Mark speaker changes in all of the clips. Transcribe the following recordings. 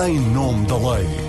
Speaker 1: em nome da lei.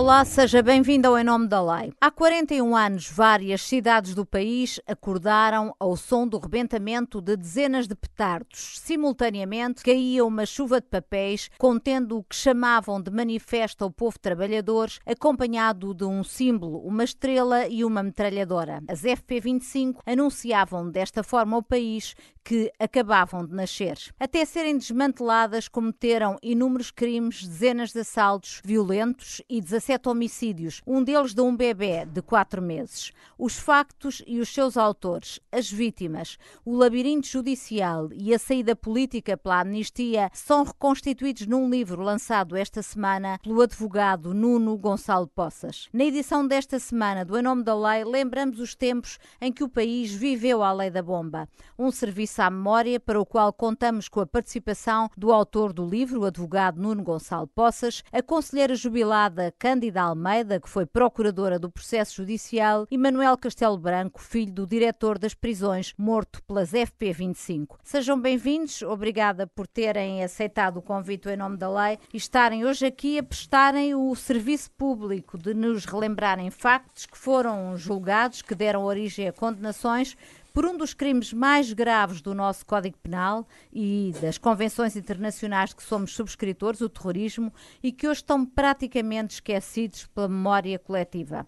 Speaker 2: Olá, seja bem-vindo ao Em Nome da Lei. Há 41 anos, várias cidades do país acordaram ao som do rebentamento de dezenas de petardos. Simultaneamente, caía uma chuva de papéis contendo o que chamavam de manifesto ao povo trabalhador, acompanhado de um símbolo, uma estrela e uma metralhadora. As FP25 anunciavam desta forma ao país que acabavam de nascer. Até serem desmanteladas, cometeram inúmeros crimes, dezenas de assaltos violentos e 17 homicídios, um deles de um bebê de 4 meses. Os factos e os seus autores, as vítimas, o labirinto judicial e a saída política pela amnistia são reconstituídos num livro lançado esta semana pelo advogado Nuno Gonçalo Poças. Na edição desta semana do Em Nome da Lei, lembramos os tempos em que o país viveu a lei da bomba, um serviço à memória, para o qual contamos com a participação do autor do livro, o advogado Nuno Gonçalo Poças, a conselheira jubilada Cândida Almeida, que foi procuradora do processo judicial, e Manuel Castelo Branco, filho do diretor das prisões, morto pelas FP25. Sejam bem-vindos, obrigada por terem aceitado o convite em nome da lei e estarem hoje aqui a prestarem o serviço público de nos relembrarem factos que foram julgados, que deram origem a condenações por um dos crimes mais graves do nosso Código Penal e das convenções internacionais que somos subscritores, o terrorismo, e que hoje estão praticamente esquecidos pela memória coletiva.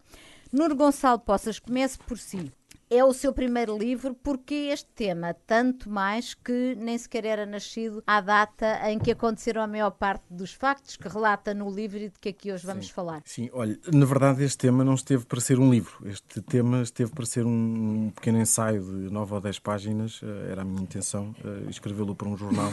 Speaker 2: Nuno Gonçalo Poças, comece por si é o seu primeiro livro, porque este tema, tanto mais que nem sequer era nascido à data em que aconteceram a maior parte dos factos que relata no livro e de que aqui hoje vamos
Speaker 3: Sim.
Speaker 2: falar.
Speaker 3: Sim, olha, na verdade este tema não esteve para ser um livro, este tema esteve para ser um pequeno ensaio de nove ou dez páginas, eh, era a minha intenção eh, escrevê-lo para um jornal.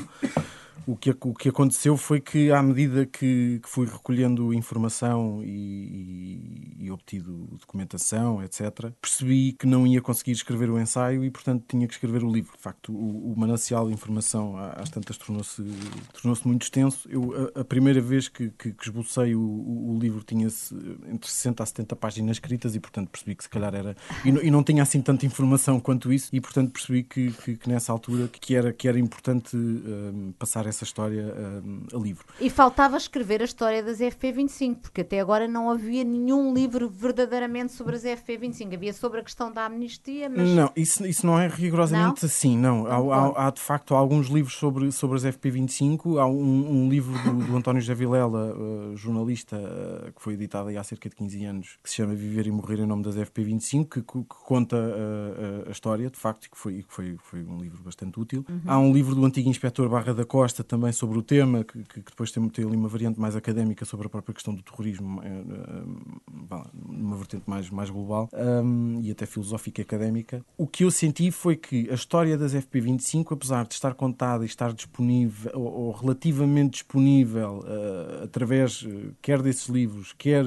Speaker 3: O que, o que aconteceu foi que, à medida que, que fui recolhendo informação e, e, e, obtido documentação, etc., percebi que não ia conseguir escrever o ensaio e, portanto, tinha que escrever o livro. De facto, o, o manancial de informação, às tantas, tornou-se tornou muito extenso. Eu, a, a primeira vez que, que, que esbocei o, o, livro tinha entre 60 a 70 páginas escritas e, portanto, percebi que se calhar era. E, e não tinha assim tanta informação quanto isso, e, portanto, percebi que, que, que nessa altura que era, que era importante um, passar essa história um, a livro.
Speaker 2: E faltava escrever a história das FP25, porque até agora não havia nenhum livro verdadeiramente sobre as FP25. Havia sobre a questão da amnistia, mas.
Speaker 3: Não, isso, isso não é rigorosamente não? assim, não. Há, há, há, de facto alguns livros sobre, sobre as FP25. Há um, um livro do, do, António José Vilela, uh, jornalista, uh, que foi editado há cerca de 15 anos, que se chama Viver e Morrer em Nome das FP25, que, que conta uh, a história, de facto, e que foi, que foi, foi um livro bastante útil. Uhum. Há um livro do antigo inspetor Barra da Costa também sobre o tema, que, que depois tem, tem ali uma variante mais académica sobre a própria questão do terrorismo, numa vertente mais, mais global um, e até filosófica académica. O que eu senti foi que a história das FP25, apesar de estar contada e estar disponível, ou, ou relativamente disponível, uh, através quer desses livros, quer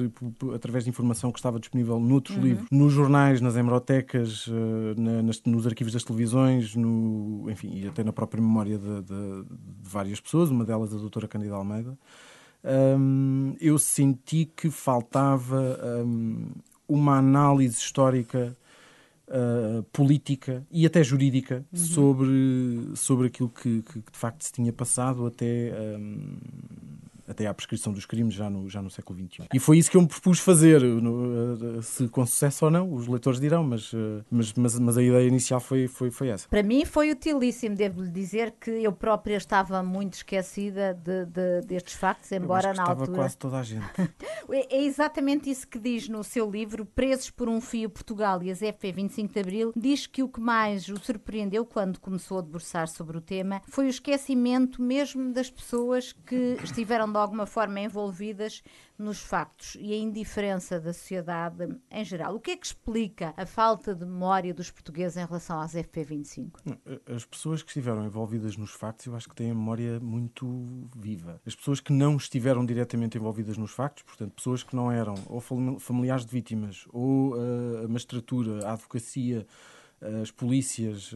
Speaker 3: através de informação que estava disponível noutros uhum. livros, nos jornais, nas hemerotecas, uh, na, nas, nos arquivos das televisões, no, enfim, e até na própria memória de, de, de várias pessoas, uma delas a doutora Candida Almeida, um, eu senti que faltava um, uma análise histórica, uh, política e até jurídica uhum. sobre, sobre aquilo que, que, de facto se tinha passado até. Um, até à prescrição dos crimes já no, já no século XXI. E foi isso que eu me propus fazer. No, se com sucesso ou não, os leitores dirão, mas, mas, mas, mas, a ideia inicial foi, foi, foi essa.
Speaker 2: Para mim foi utilíssimo, devo-lhe dizer que eu própria estava muito esquecida de, de, destes factos, embora na
Speaker 3: altura.
Speaker 2: Estava
Speaker 3: quase toda a gente.
Speaker 2: é exatamente isso que diz no seu livro, Presos por um Fio Portugal e as FP 25 de Abril. Diz que o que mais o surpreendeu quando começou a debruçar sobre o tema foi o esquecimento mesmo das pessoas que estiveram de alguma forma envolvidas nos factos e a indiferença da sociedade em geral. O que é que explica a falta de memória dos portugueses em relação às FP25?
Speaker 3: As pessoas que estiveram envolvidas nos factos, eu acho que têm a memória muito viva. As pessoas que não estiveram diretamente envolvidas nos factos, portanto, pessoas que não eram ou familiares de vítimas, ou uh, a magistratura, a advocacia, as polícias.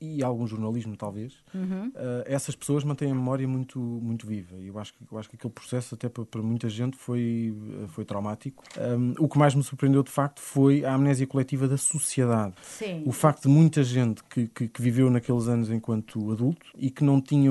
Speaker 3: E algum jornalismo talvez, uhum. uh, essas pessoas mantêm a memória muito, muito viva. E eu acho, que, eu acho que aquele processo, até para, para muita gente, foi, foi traumático. Um, o que mais me surpreendeu, de facto, foi a amnésia coletiva da sociedade.
Speaker 2: Sim.
Speaker 3: O facto de muita gente que, que, que, viveu naqueles anos enquanto adulto e que não tinha,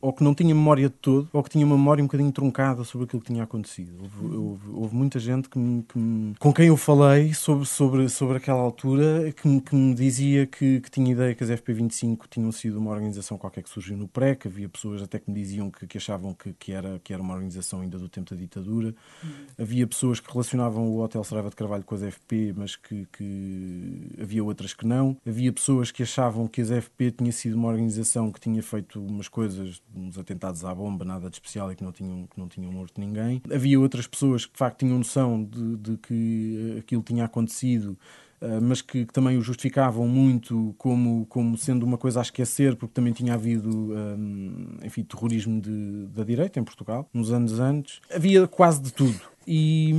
Speaker 3: ou que não tinha memória de todo, ou que tinha uma memória um bocadinho truncada sobre aquilo que tinha acontecido. Houve, uhum. houve, houve muita gente que me, que me, com quem eu falei sobre, sobre, sobre aquela altura que me, que me dizia que, que tinha ideia que as FP25 tinham sido uma organização qualquer que surgiu no pré, que havia pessoas até que me diziam que, que achavam que, que, era, que era uma organização ainda do tempo da ditadura. Uhum. Havia pessoas que relacionavam o Hotel Saraiva de Carvalho com as FP, mas que, que havia outras que não. Havia pessoas que achavam que as FP tinha sido uma organização que tinha feito umas coisas, uns atentados à bomba, nada de especial e que não tinham, que não tinham morto ninguém. Havia outras pessoas que de facto tinham noção de, de que aquilo tinha acontecido eh, mas que, que, também o justificavam muito como, como sendo uma coisa a esquecer, porque também tinha havido, um, eh, enfim, terrorismo de, da direita em Portugal, uns anos antes. Havia quase de tudo. E,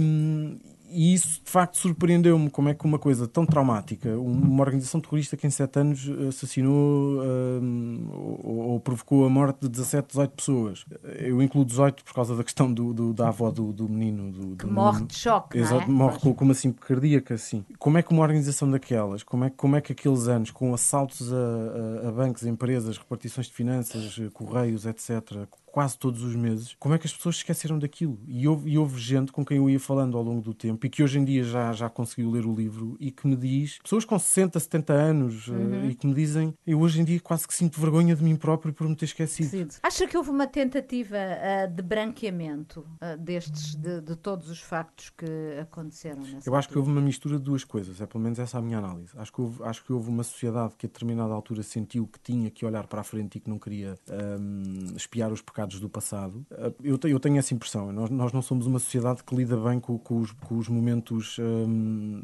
Speaker 3: e isso de facto surpreendeu-me como é que uma coisa tão traumática, uma organização terrorista que em sete anos assassinou um, ou, ou, provocou a morte de 17, 18 pessoas. Eu incluo 18 por causa da questão do, do da avó do, do menino. Do,
Speaker 2: que morre de choque,
Speaker 3: Exato,
Speaker 2: não
Speaker 3: é? morre com, com uma simples cardíaca, assim. Como é que uma organização daquelas, como é, como é que aqueles anos, com assaltos a, a, a bancos, empresas, repartições de finanças, correios, etc., quase todos os meses, como é que as pessoas se esqueceram daquilo? E houve, e houve gente com quem eu ia falando ao longo do tempo e que hoje em dia já, já conseguiu ler o livro e que me diz, pessoas com 60, 70 anos, eh, uhum. e que me dizem, eu hoje em dia quase que sinto vergonha de mim próprio por me ter esquecido.
Speaker 2: Acha que houve uma tentativa uh, de branqueamento uh, destes, de, de, todos os factos que aconteceram
Speaker 3: Eu acho que houve uma mistura de duas coisas, é pelo menos essa a minha análise. Acho que houve, acho que houve uma sociedade que a determinada altura sentiu que tinha que olhar para a frente e que não queria um, espiar os pecados do passado. Eh, eu, eu tenho essa impressão. Nós, nós não somos uma sociedade que lida bem com, com, os, com os, momentos um,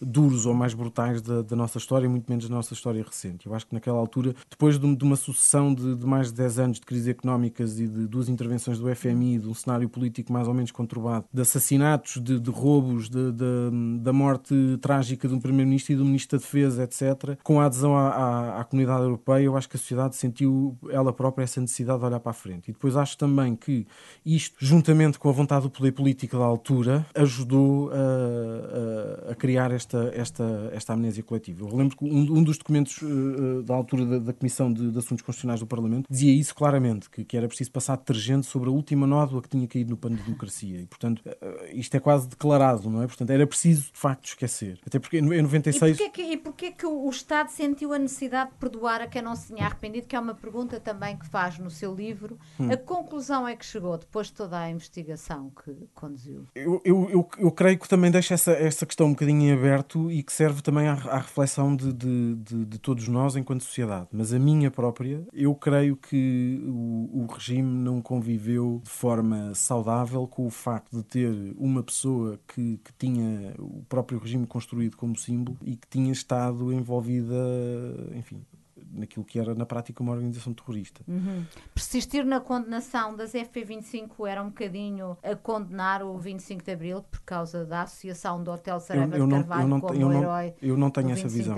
Speaker 3: duros ou mais brutais da, da, nossa história, muito menos da nossa história recente. Eu acho que naquela altura, depois de, de uma sucessão de, de, mais de 10 anos de crises económicas e de duas intervenções do FMI, de um cenário político mais ou menos conturbado, de assassinatos, de, de roubos, da morte trágica de um Primeiro-Ministro e do Ministro da Defesa, etc., com a adesão à, à, à comunidade europeia, eu acho que a sociedade sentiu ela própria essa necessidade de olhar para a frente. Depois acho também que isto, juntamente com a vontade do poder político da altura, ajudou a, a, a criar esta, esta, esta amnésia coletiva. Eu lembro que um, um dos documentos uh, da altura da, da Comissão de, de, Assuntos Constitucionais do Parlamento dizia isso claramente, que, que, era preciso passar detergente sobre a última nódoa que tinha caído no pano de democracia. E, portanto, uh, isto é quase declarado, não é? Portanto, era preciso, de facto, esquecer. Até porque em 96...
Speaker 2: E porquê que, e porquê que o Estado sentiu a necessidade de perdoar a quem não se tinha arrependido? Que é uma pergunta também que faz no seu livro. Hum a conclusão é que chegou depois de toda a investigação que conduziu?
Speaker 3: Eu, eu, eu, eu creio que também deixa essa, essa questão um bocadinho em aberto e que serve também à, à reflexão de, de, de, de, todos nós enquanto sociedade. Mas a minha própria, eu creio que o, o regime não conviveu de forma saudável com o facto de ter uma pessoa que, que tinha o próprio regime construído como símbolo e que tinha estado envolvida, enfim, naquilo que era na prática uma organização terrorista.
Speaker 2: Uhum. Persistir na condenação das FP25 era um bocadinho a condenar o 25 de Abril por causa da associação do Hotel Saraiva eu, eu de Carvalho não, não, como eu herói.
Speaker 3: Eu não tenho essa visão.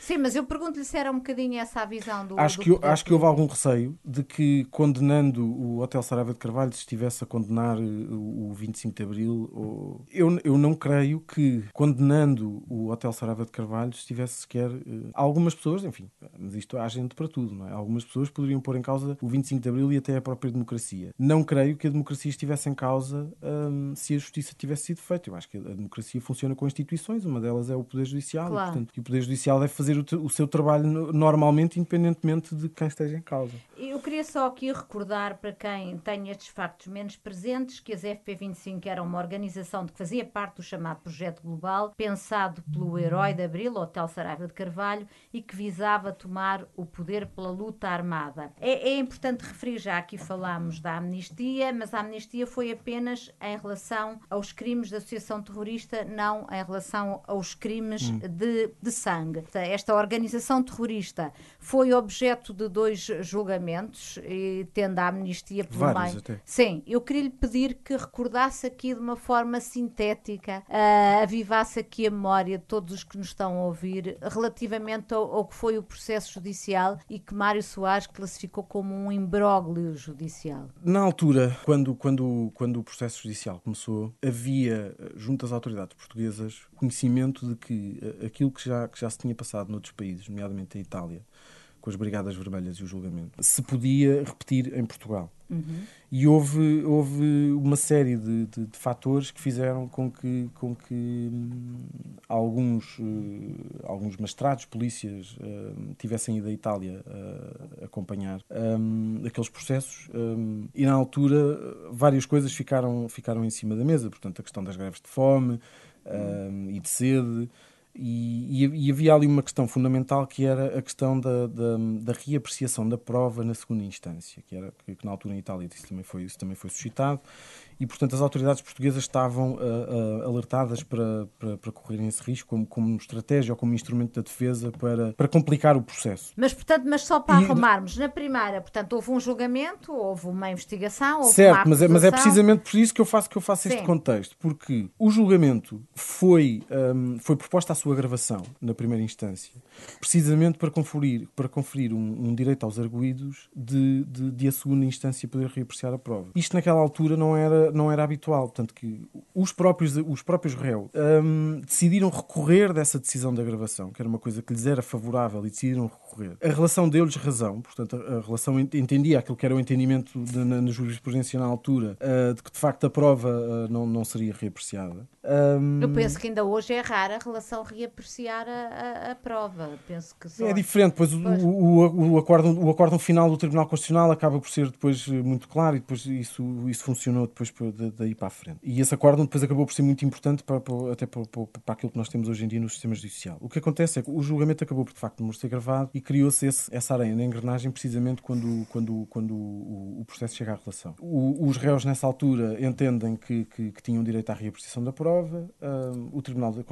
Speaker 2: Sim, mas eu pergunto-lhe se era um bocadinho essa a visão do.
Speaker 3: Acho,
Speaker 2: do
Speaker 3: que, acho que houve algum receio de que condenando o Hotel Saraiva de Carvalho se estivesse a condenar eh, o 25 de Abril. Ou... Eu, eu não creio que condenando o Hotel Saraiva de Carvalho estivesse sequer. Uh, algumas pessoas, enfim, mas isto há gente para tudo, não é? Algumas pessoas poderiam pôr em causa o 25 de Abril e até a própria democracia. Não creio que a democracia estivesse em causa hum, se a justiça tivesse sido feita. Eu acho que a democracia funciona com instituições, uma delas é o Poder Judicial, claro. e, portanto, o Poder Judicial deve fazer o, o, seu trabalho normalmente, independentemente de quem esteja em causa.
Speaker 2: Eu queria só aqui recordar para quem tem estes factos menos presentes que as FP25 eram uma organização de que fazia parte do chamado Projeto Global, pensado pelo herói de Abril, Hotel Saraiva de Carvalho, e que visava tomar o poder pela luta armada. É, é importante referir, já aqui falámos da amnistia, mas a amnistia foi apenas em relação aos crimes de associação terrorista, não em relação aos crimes hum. de, de sangue. Esta organização terrorista foi objeto de dois julgamentos, e tendo a amnistia
Speaker 3: por Vários Até.
Speaker 2: Sim, eu queria lhe pedir que recordasse aqui de uma forma sintética, uh, avivasse aqui a memória de todos os que nos estão a ouvir relativamente ao, ao que foi o processo judicial judicial e que Mário Soares classificou como um imbróglio judicial.
Speaker 3: Na altura, quando, quando, quando o processo judicial começou, havia, junto às autoridades portuguesas, conhecimento de que eh, aquilo que já, que já se tinha passado noutros países, nomeadamente a Itália, com as Brigadas Vermelhas e o julgamento, se podia repetir em Portugal. Uhum. E houve, houve uma série de, de, de, fatores que fizeram com que, com que hum, alguns, uh, alguns magistrados, polícias, uh, tivessem ido à Itália uh, acompanhar um, aqueles processos. E na altura, várias coisas ficaram, ficaram em cima da mesa. Portanto, a questão das greves de fome e de sede. E, e, havia ali uma questão fundamental que era a questão da, da, da reapreciação da prova na segunda instância, que, era, que, que na altura em Itália isso também foi, isso também foi suscitado, e, portanto, as autoridades portuguesas estavam uh, uh, alertadas para, para, para correrem esse risco como, como estratégia ou como instrumento da defesa para, para complicar o processo.
Speaker 2: Mas, portanto, mas só para e, arrumarmos, na primeira, portanto, houve um julgamento, houve uma investigação, houve
Speaker 3: certo,
Speaker 2: uma
Speaker 3: mas é, mas é precisamente por isso que eu faço, que eu faço este contexto, porque o julgamento foi, um, foi proposta a sua gravação na primeira instância, precisamente para conferir, para conferir um, um direito aos arguídos de, de, de a segunda instância poder reapreciar a prova. Isto naquela altura não era não era habitual. Portanto, que os próprios, os próprios réus um, decidiram recorrer dessa decisão da gravação, que era uma coisa que lhes era favorável, e decidiram recorrer. A relação deu-lhes razão, portanto, a, a, relação entendia aquilo que era o entendimento de, na, na, jurisprudência na altura, uh, de que de facto a prova uh, não, não seria reapreciada.
Speaker 2: Um... Eu penso que ainda hoje é rara a relação reapreciar a, a, a prova. Penso que só...
Speaker 3: É diferente, pois, pois. O, o, o, acórdão, o acórdão final do Tribunal Constitucional acaba por ser depois muito claro e depois isso, isso funcionou depois daí para a frente. E esse acórdão depois acabou por ser muito importante para, para até para, para, para, aquilo que nós temos hoje em dia no sistema judicial. O que acontece é que o julgamento acabou por de facto não ser gravado e criou-se essa aranha na engrenagem precisamente quando, quando, quando o, o processo chega à relação. O, os réus nessa altura entendem que, que, que tinham direito à reapreciação da prova, uh, o Tribunal da,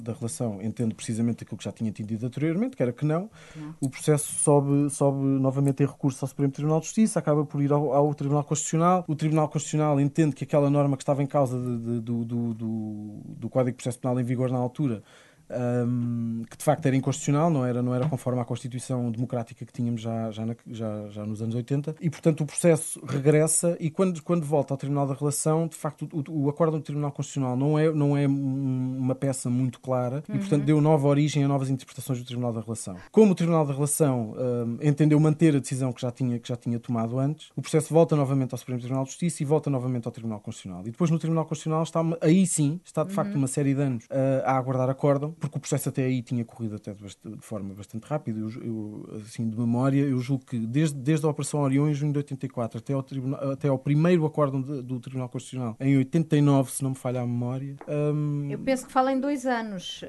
Speaker 3: da, Relação entende precisamente aquilo que já tinha entendido anteriormente, que era que não. não. O processo sobe, sobe novamente em recurso ao Supremo Tribunal de Justiça, acaba por ir ao, ao Tribunal Constitucional. O Tribunal Constitucional entende que aquela norma que estava em causa de, de, do, do, do, do Código de Processo Penal em vigor na altura um, que de facto era inconstitucional, não era, não era conforme à Constituição democrática que tínhamos já, já, na, já, já nos anos 80, e portanto o processo regressa e quando, quando volta ao Tribunal da Relação, de facto o, o acordo do Tribunal Constitucional não é, não é uma peça muito clara uhum. e portanto deu nova origem a novas interpretações do Tribunal da Relação. Como o Tribunal da Relação um, entendeu manter a decisão que já, tinha, que já tinha tomado antes, o processo volta novamente ao Supremo Tribunal de Justiça e volta novamente ao Tribunal Constitucional. E depois no Tribunal Constitucional está, aí sim, está de facto uhum. uma série de anos uh, a aguardar acórdão, porque o processo até aí tinha corrido até de, de forma bastante rápida. Eu, eu, assim, de memória, eu julgo que desde, desde a Operação Orion, em junho de 84, até ao, tribunal, até ao primeiro acordo de, do Tribunal Constitucional, em 89, se não me falha a memória.
Speaker 2: Um... Eu penso que fala em dois anos.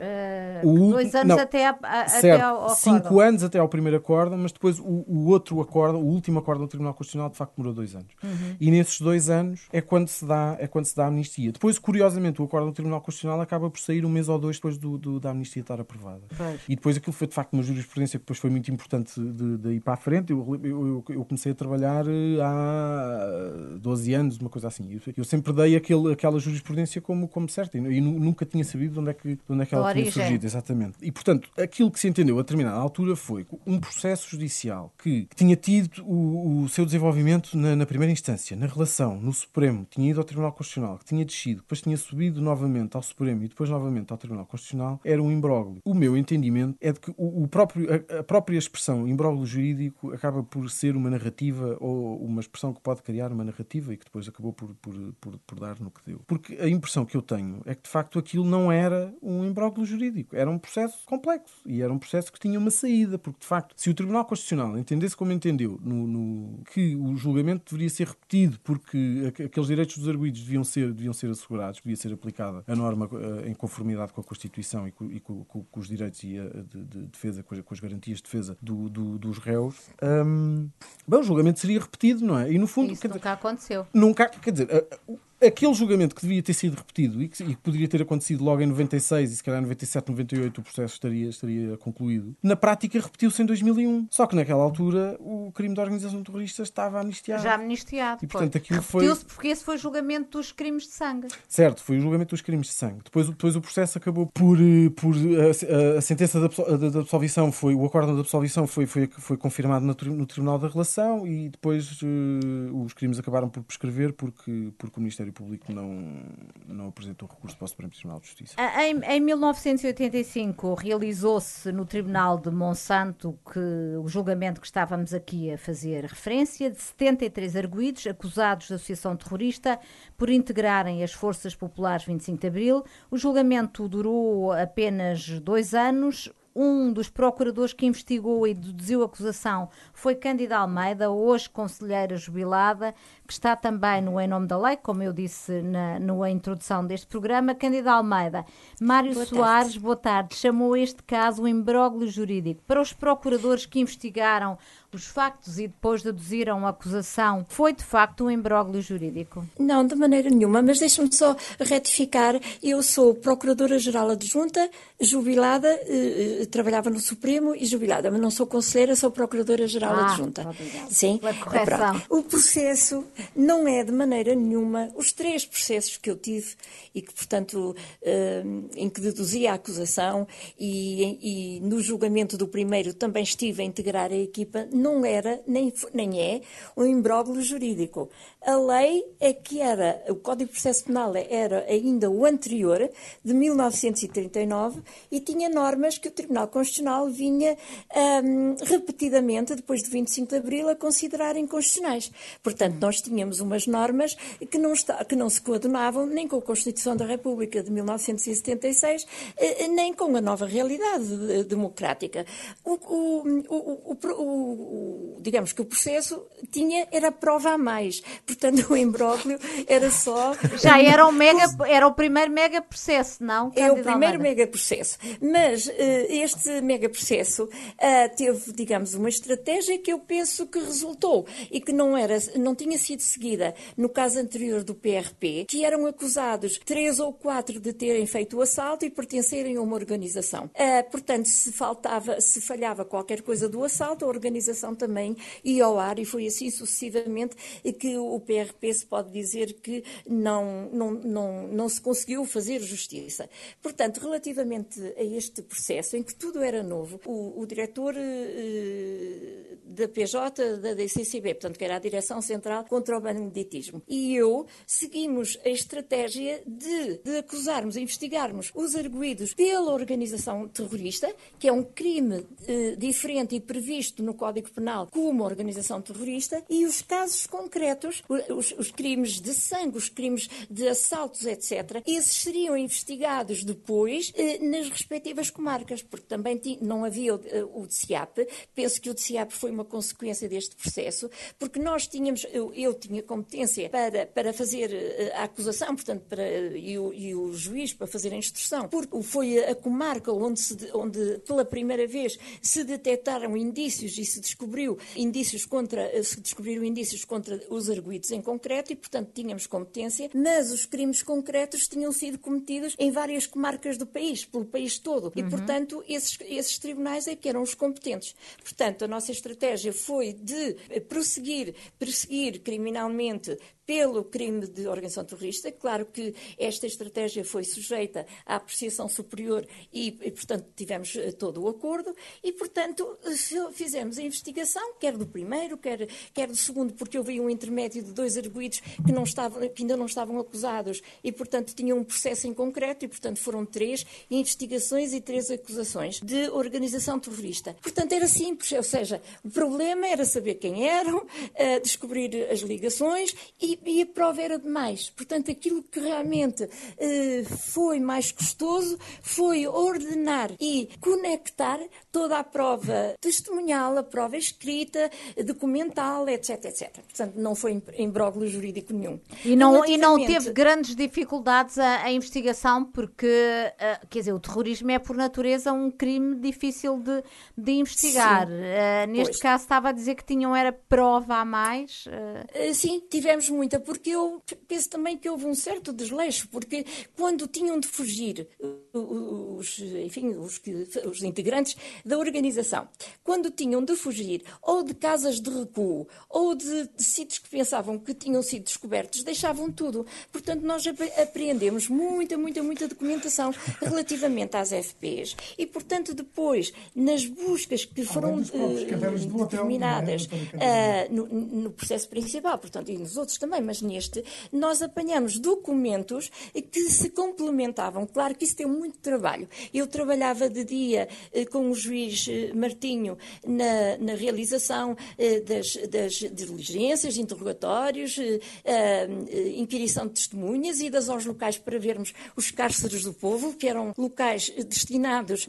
Speaker 2: Uh, o, dois anos não, até, a, a, até ao,
Speaker 3: Cinco anos até ao primeiro acordo, mas depois o, o, outro acordo, o último acordo do Tribunal Constitucional, de facto demorou dois anos. Uhum. E nesses dois anos é quando se dá, é quando se dá a amnistia. Depois, curiosamente, o acordo do Tribunal Constitucional acaba por sair um mês ou dois depois do, do da amnistia estar aprovada. Pois. E depois aquilo foi de facto uma jurisprudência que depois foi muito importante de, de ir para a frente. Eu, eu, eu, comecei a trabalhar eh, há 12 anos, uma coisa assim. Eu, eu sempre dei aquele, aquela jurisprudência como, como certa e, nunca tinha sabido de onde é que, de onde é que ela tinha surgido. Exatamente. E portanto, aquilo que se entendeu a determinada altura foi um processo judicial que, que tinha tido o, o seu desenvolvimento na, na, primeira instância, na relação, no Supremo, tinha ido ao Tribunal Constitucional, que tinha descido, depois tinha subido novamente ao Supremo e depois novamente ao Tribunal Constitucional, era um imbróglio. O meu entendimento é de que o, próprio, a, própria expressão imbróglio jurídico acaba por ser uma narrativa ou uma expressão que pode criar uma narrativa e que depois acabou por, por, por, por dar no que deu. Porque a impressão que eu tenho é que de facto aquilo não era um imbróglio jurídico, era um processo complexo e era um processo que tinha uma saída, porque de facto, se o Tribunal Constitucional entendesse como entendeu no, no que o julgamento deveria ser repetido porque aqueles direitos dos arguídos deviam ser, deviam ser assegurados, devia ser aplicada a norma uh, em conformidade com a Constituição e com, e com, com, com os direitos e a, de, de defesa, com as, com as, garantias de defesa do, do, dos réus, um, bem, o julgamento seria repetido, não é?
Speaker 2: E no fundo. Isso nunca dizer, aconteceu.
Speaker 3: Nunca, quer dizer, aquele julgamento que devia ter sido repetido e que, e que, poderia ter acontecido logo em 96 e se calhar em 97, 98 o processo estaria, estaria concluído, na prática repetiu-se em 2001. Só que naquela altura o crime de organização terrorista estava amnistiado.
Speaker 2: Já amnistiado.
Speaker 3: E portanto aquilo
Speaker 2: foi. Porque esse foi o julgamento dos crimes de sangue.
Speaker 3: Certo, foi o julgamento dos crimes de sangue. Depois, depois o processo acabou por. Eh, por a, a, a sentença da absolvição foi. O acordo de absolvição foi, foi, foi confirmado no, no Tribunal da Relação e depois uh, os crimes acabaram por prescrever porque, porque o Ministério Público não, não apresentou recurso para o Supremo Tribunal de Justiça.
Speaker 2: Em, em 1985 realizou-se no Tribunal de Monsanto que o julgamento que estávamos aqui a fazer referência de 73 arguídos acusados de associação terrorista por integrarem as Forças Populares 25 de Abril. O julgamento durou apenas dois anos um dos procuradores que investigou e deduziu a acusação foi Cândida Almeida, hoje conselheira jubilada, que está também no Em Nome da Lei, como eu disse na, na introdução deste programa. Cândida Almeida, Mário boa Soares, tarde. boa tarde, chamou este caso um imbróglio jurídico. Para os procuradores que investigaram os factos e depois deduziram a acusação, foi de facto um imbróglio jurídico?
Speaker 1: Não, de maneira nenhuma, mas deixa-me só retificar. Eu sou Procuradora-Geral Adjunta, jubilada, eh, eh, trabalhava no Supremo e jubilada, mas não sou conselheira, sou Procuradora-Geral
Speaker 2: ah,
Speaker 1: Adjunta.
Speaker 2: Obrigada.
Speaker 1: Sim,
Speaker 2: Pela correção.
Speaker 1: O processo não é de maneira nenhuma, os três processos que eu tive e que, portanto, eh, em que deduzia a acusação e, e no julgamento do primeiro também estive a integrar a equipa, não era, nem, nem é, um imbróglio jurídico. A lei é que era, o Código de Processo Penal era ainda o anterior, de 1939, e tinha normas que o Tribunal Constitucional vinha um, repetidamente, depois de 25 de Abril, a considerar inconstitucionais. Portanto, nós tínhamos umas normas que não, está, que não se coadunavam nem com a Constituição da República de 1976, eh, nem com a nova realidade democrática. O, o, o, digamos que o processo tinha, era prova a mais. Portanto, o imbróglio era só.
Speaker 2: Já era, um mega, era o primeiro mega processo, não?
Speaker 1: É o primeiro mega processo. Mas uh, este mega processo uh, teve, digamos, uma estratégia que eu penso que resultou e que não, era, não tinha sido seguida no caso anterior do PRP, que eram acusados três ou quatro de terem feito o assalto e pertencerem a uma organização. Uh, portanto, se faltava, se falhava qualquer coisa do assalto, a organização também ia ao ar e foi assim sucessivamente que o PRP se pode dizer que não, não, não, não se conseguiu fazer justiça. Portanto, relativamente a este processo em que tudo era novo, o, o diretor eh, da PJ, da DCCB, portanto, que era a Direção Central contra o Banditismo, e eu seguimos a estratégia de, de acusarmos, investigarmos os arguídos pela organização terrorista, que é um crime eh, diferente e previsto no Código Penal como organização terrorista e os casos concretos, os, os crimes de sangue, os crimes de assaltos, etc., esses seriam investigados depois eh, nas respectivas comarcas, porque também não havia o, eh, o DCIAP. Penso que o DCIAP foi uma consequência deste processo, porque nós tínhamos, eu, eu tinha competência para, para fazer eh, a acusação, portanto, para, e, o, e o juiz para fazer a instrução, porque foi a comarca onde, se, onde pela primeira vez se detectaram indícios e se descobriu indícios contra, eh, se descobriram indícios contra os arguídos em concreto e, portanto, tínhamos competência, mas os crimes concretos tinham sido cometidos em várias comarcas do país, pelo país todo. E, uhum. portanto, esses, esses tribunais é que eram os competentes. Portanto, a nossa estratégia foi de eh, prosseguir, perseguir criminalmente pelo crime de organização terrorista. Claro que esta estratégia foi sujeita à apreciação superior e, e portanto, tivemos eh, todo o acordo e, portanto, fizemos a investigação, quer do primeiro, quer, quer do segundo, porque houve um intermédio de dois arguídos que, não estavam, que ainda não estavam acusados e, portanto, tinham um processo em concreto e, portanto, foram três investigações e três acusações de organização terrorista. Portanto, era simples, ou seja, o problema era saber quem eram, eh, descobrir as ligações e e, a prova era demais. Portanto, aquilo que realmente eh, foi mais custoso foi ordenar e conectar toda a prova testemunhal, a prova escrita, documental, etc, etc. Portanto, não foi imbróglio jurídico nenhum.
Speaker 2: E não, e não teve grandes dificuldades a, a investigação, porque, uh, quer dizer, o terrorismo é por natureza um crime difícil de, de investigar. Uh, neste pois. caso, estava a dizer que tinham era prova a mais.
Speaker 1: Uh... Sim, tivemos muita, porque eu penso também que houve um certo desleixo, porque quando tinham de fugir os, enfim, os, os integrantes da organização, quando tinham de fugir ou de casas de recuo ou de, de sítios que pensavam que tinham sido descobertos, deixavam tudo. Portanto, nós apreendemos muita, muita, muita documentação relativamente às FPs e, portanto, depois, nas buscas que foram uh, determinadas uh, no, no, processo principal, portanto, e nos outros também, mas neste, nós apanhamos documentos que se complementavam. Claro que isso tem muito trabalho. Eu trabalhava de dia uh, com o juiz Martinho na, na realização das, das diligências, interrogatórios, inquirição de testemunhas, idas aos locais para vermos os cárceres do povo, que eram locais destinados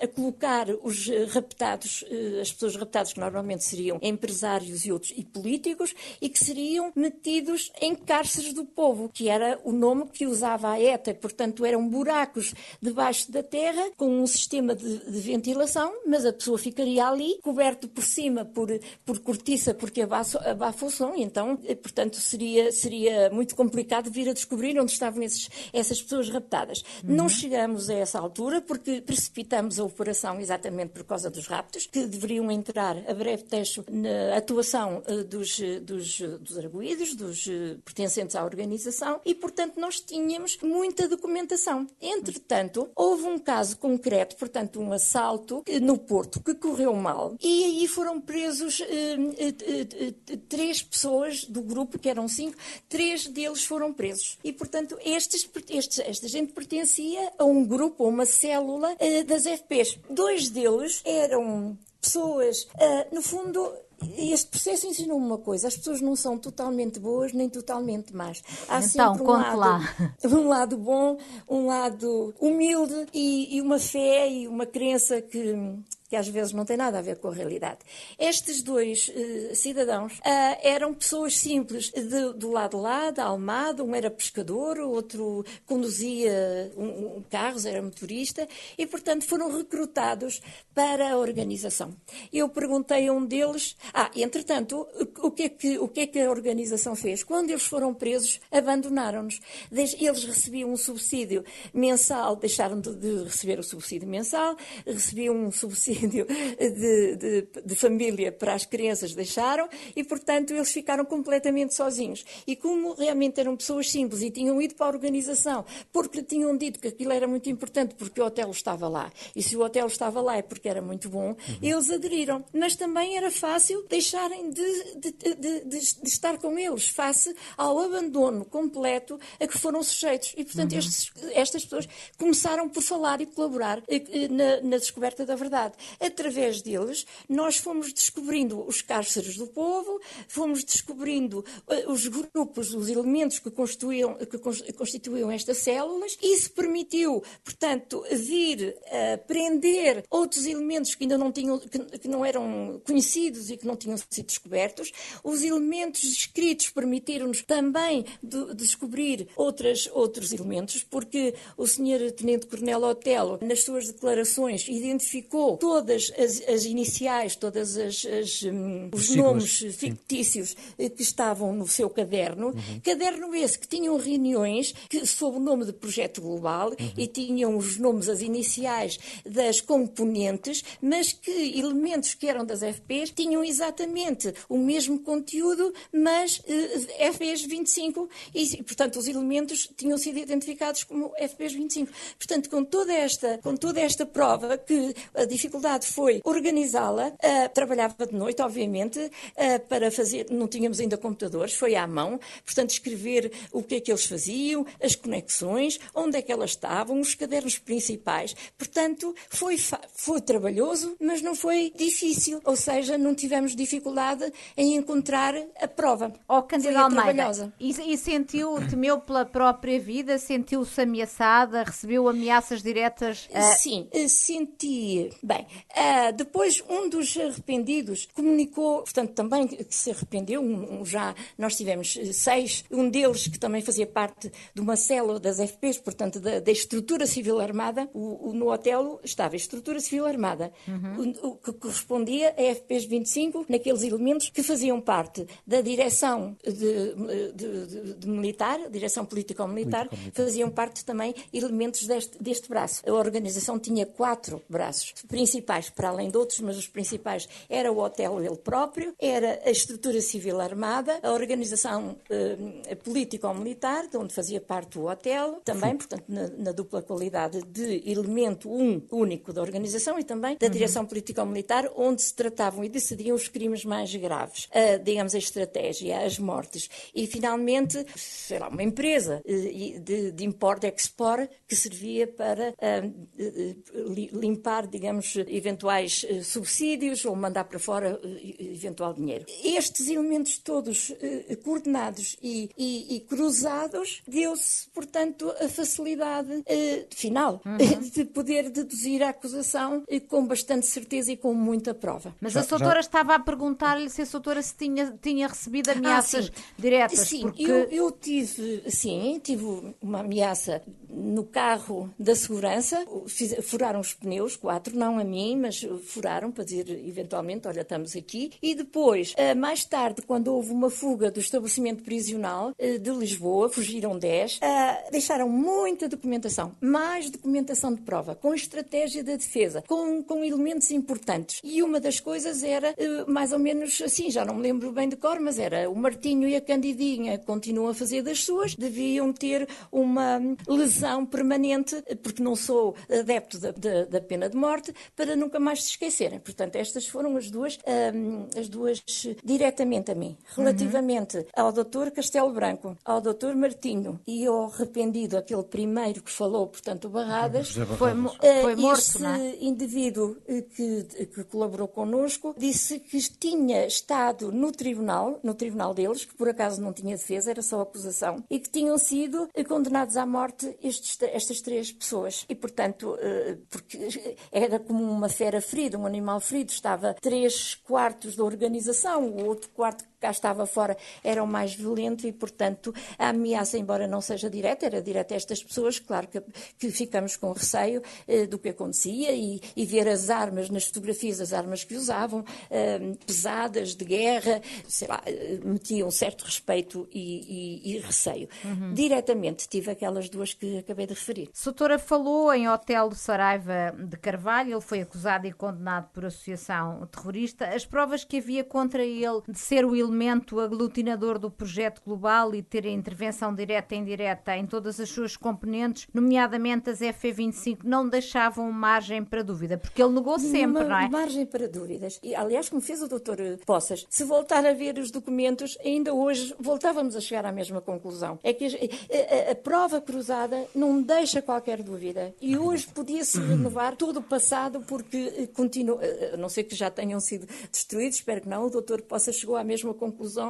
Speaker 1: a, a colocar os raptados, as pessoas raptadas, que normalmente seriam empresários e outros, e políticos, e que seriam metidos em cárceres do povo, que era o nome que usava a ETA. Portanto, eram buracos debaixo da terra, com um sistema de, de ventilação, mas a pessoa ficaria ali, coberto por cima por, por cortiça, porque abafa o som, e então, portanto, seria, seria muito complicado vir a descobrir onde estavam esses, essas pessoas raptadas. Uhum. Não chegamos a essa altura, porque precipitamos a operação exatamente por causa dos raptos, que deveriam entrar a breve texto na atuação uh, dos, dos, dos arguídos, dos pertencentes à organização, e, portanto, nós tínhamos muita documentação. Entretanto, houve um caso concreto, portanto, um assalto no Porto que correu mal, e aí foram presos uh, três pessoas do grupo, que eram cinco, três deles foram presos. E, portanto, estes, estes, esta gente pertencia a um grupo, a uma célula das FPs. Dois deles eram pessoas, no fundo, este processo ensinou-me uma coisa: as pessoas não são totalmente boas nem totalmente más.
Speaker 2: Há então, sempre um lado, lá.
Speaker 1: um lado bom, um lado humilde e, e uma fé e uma crença que que às vezes não tem nada a ver com a realidade. Estes dois uh, cidadãos uh, eram pessoas simples de, do lado lá, da Almada, um era pescador, o outro conduzia um, um carros, era motorista, e portanto foram recrutados para a organização. Eu perguntei a um deles, ah, entretanto, o que é que, o que, é que a organização fez? Quando eles foram presos, abandonaram-nos. Eles recebiam um subsídio mensal, deixaram de, de receber o subsídio mensal, recebiam um subsídio subsídio de, de, de, família para as crianças deixaram e, portanto, eles ficaram completamente sozinhos. E como realmente eram pessoas simples e tinham ido para a organização porque tinham dito que aquilo era muito importante porque o hotel estava lá. E se o hotel estava lá é porque era muito bom, uhum. eles aderiram. Mas também era fácil deixarem de, de, de, estar com eles face ao abandono completo a que foram sujeitos. E, portanto, uhum. estes, estas pessoas começaram por falar e colaborar eh, eh, na, na descoberta da verdade através deles, nós fomos descobrindo os cárceres do povo, fomos descobrindo uh, os grupos, os elementos que constituíam, que constituíam estas células. Isso permitiu, portanto, vir a prender outros elementos que ainda não, tinham, que, não eram conhecidos e que não tinham sido descobertos. Os elementos escritos permitiram-nos também de, descobrir outras, outros elementos, porque o Sr. Tenente Coronel Otelo, nas suas declarações, identificou todas as, as iniciais, as um, os nomes fictícios Sim. Eh, que estavam no seu caderno. Uhum. Caderno esse que tinham reuniões que, sob o nome de Projeto Global uhum. e tinham os nomes, as iniciais das componentes, mas que elementos que eram das FPs tinham exatamente o mesmo conteúdo, mas uh, FPs 25 e, portanto, os elementos tinham sido identificados como FPs 25. Portanto, com toda esta, com toda esta prova que a dificuldade dificuldade foi organizá-la. Uh, trabalhava de noite, obviamente, uh, para fazer. Não tínhamos ainda computadores, foi à mão. Portanto, escrever o que é que eles faziam, as conexões, onde é que elas estavam, os cadernos principais. Portanto, foi, foi trabalhoso, mas não foi difícil. Ou seja, não tivemos dificuldade em encontrar a prova.
Speaker 2: Oh, Candida Almeida, e, e sentiu, temeu pela própria vida, sentiu-se ameaçada, recebeu ameaças diretas?
Speaker 1: Uh... Sim, senti. Bem, Uh, depois, um dos arrependidos comunicou, portanto, também que se arrependeu, um, um, já nós tivemos seis, um deles que também fazia parte de uma célula das FPs, portanto, da, da estrutura civil armada, o, o, no hotel estava a estrutura civil armada, uhum. o, o, que correspondia a FPs 25, naqueles elementos que faziam parte da direção de, de, de, de militar, direção político-militar, faziam parte também elementos deste, deste braço. A organização tinha quatro braços principais, para além de outros, mas os principais era o hotel ele próprio, era a estrutura civil armada, a organização eh, político-militar, de onde fazia parte o hotel, também, portanto, na, na, dupla qualidade de elemento um único da organização e também da uhum. direção político-militar, onde se tratavam e decidiam os crimes mais graves, a, digamos, a estratégia, as mortes. E, finalmente, sei lá, uma empresa eh, de, de import-export que servia para uh, limpar, digamos, eventuais uh, subsídios ou mandar para fora uh, eventual dinheiro. Estes elementos todos coordenados e, e, e cruzados deu-se, portanto, a facilidade final uhum. de poder deduzir a acusação com bastante certeza e com muita prova.
Speaker 2: Mas já, a doutora já... estava a perguntar-lhe se a doutora se tinha, tinha recebido ah, ameaças ah, diretas.
Speaker 1: Sim,
Speaker 2: porque...
Speaker 1: eu, eu tive, sim, tive uma ameaça no carro da segurança, fiz, furaram os pneus, quatro, não a mim, mas furaram para dizer eventualmente, olha, estamos aqui. E depois, eh, mais tarde, quando houve uma fuga do estabelecimento prisional eh, de Lisboa, fugiram 10, eh, deixaram muita documentação, mais documentação de prova, com estratégia da defesa, com, com elementos importantes. E uma das coisas era mais ou menos assim, já não me lembro bem de cor, mas era o Martinho e a Candidinha continuam a fazer das suas, deviam ter uma lesão permanente, porque não sou adepto da, da, da pena de morte, para nunca mais se esquecerem. Portanto, estas foram as duas, um, as duas diretamente a mim. Relativamente uhum. ao doutor Castelo Branco, ao doutor Martinho e ao arrependido, aquele primeiro que falou, portanto, Barradas,
Speaker 2: foi, foi morto,
Speaker 1: esse
Speaker 2: é?
Speaker 1: indivíduo que, que colaborou connosco disse que tinha estado no tribunal, no tribunal deles, que por acaso não tinha defesa, era só acusação, e que tinham sido condenados à morte estes, estas três pessoas. E, portanto, eh, porque era como uma fera ferida, um animal ferido, estava três quartos da organização, o outro quarto cá estava fora era o mais violento e, portanto, a ameaça, embora não seja direta, era direta a estas pessoas, claro que, que ficamos com receio eh, do que acontecia e, e, ver as armas nas fotografias, as armas que usavam, eh, pesadas, de guerra, sei lá, eh, metiam um certo respeito e, e, e receio. Uhum. Diretamente tive aquelas duas que acabei de referir.
Speaker 2: Soutora falou em Hotel do Saraiva de Carvalho, ele foi acusado e condenado por associação terrorista. As provas que havia contra ele de ser o elemento aglutinador do projeto global e ter a intervenção direta e indireta em todas as suas componentes, nomeadamente as FE25, não deixavam margem para dúvida, porque ele negou sempre, não é?
Speaker 1: Margem para dúvidas. E, aliás, como fez o doutor Poças, se voltar a ver os documentos, ainda hoje voltávamos a chegar à mesma conclusão. É que a, a, a prova cruzada não deixa qualquer dúvida. E hoje podia-se renovar todo o passado porque continua, a não ser que já tenham sido destruídos, espero que não, o doutor Poças chegou à mesma conclusão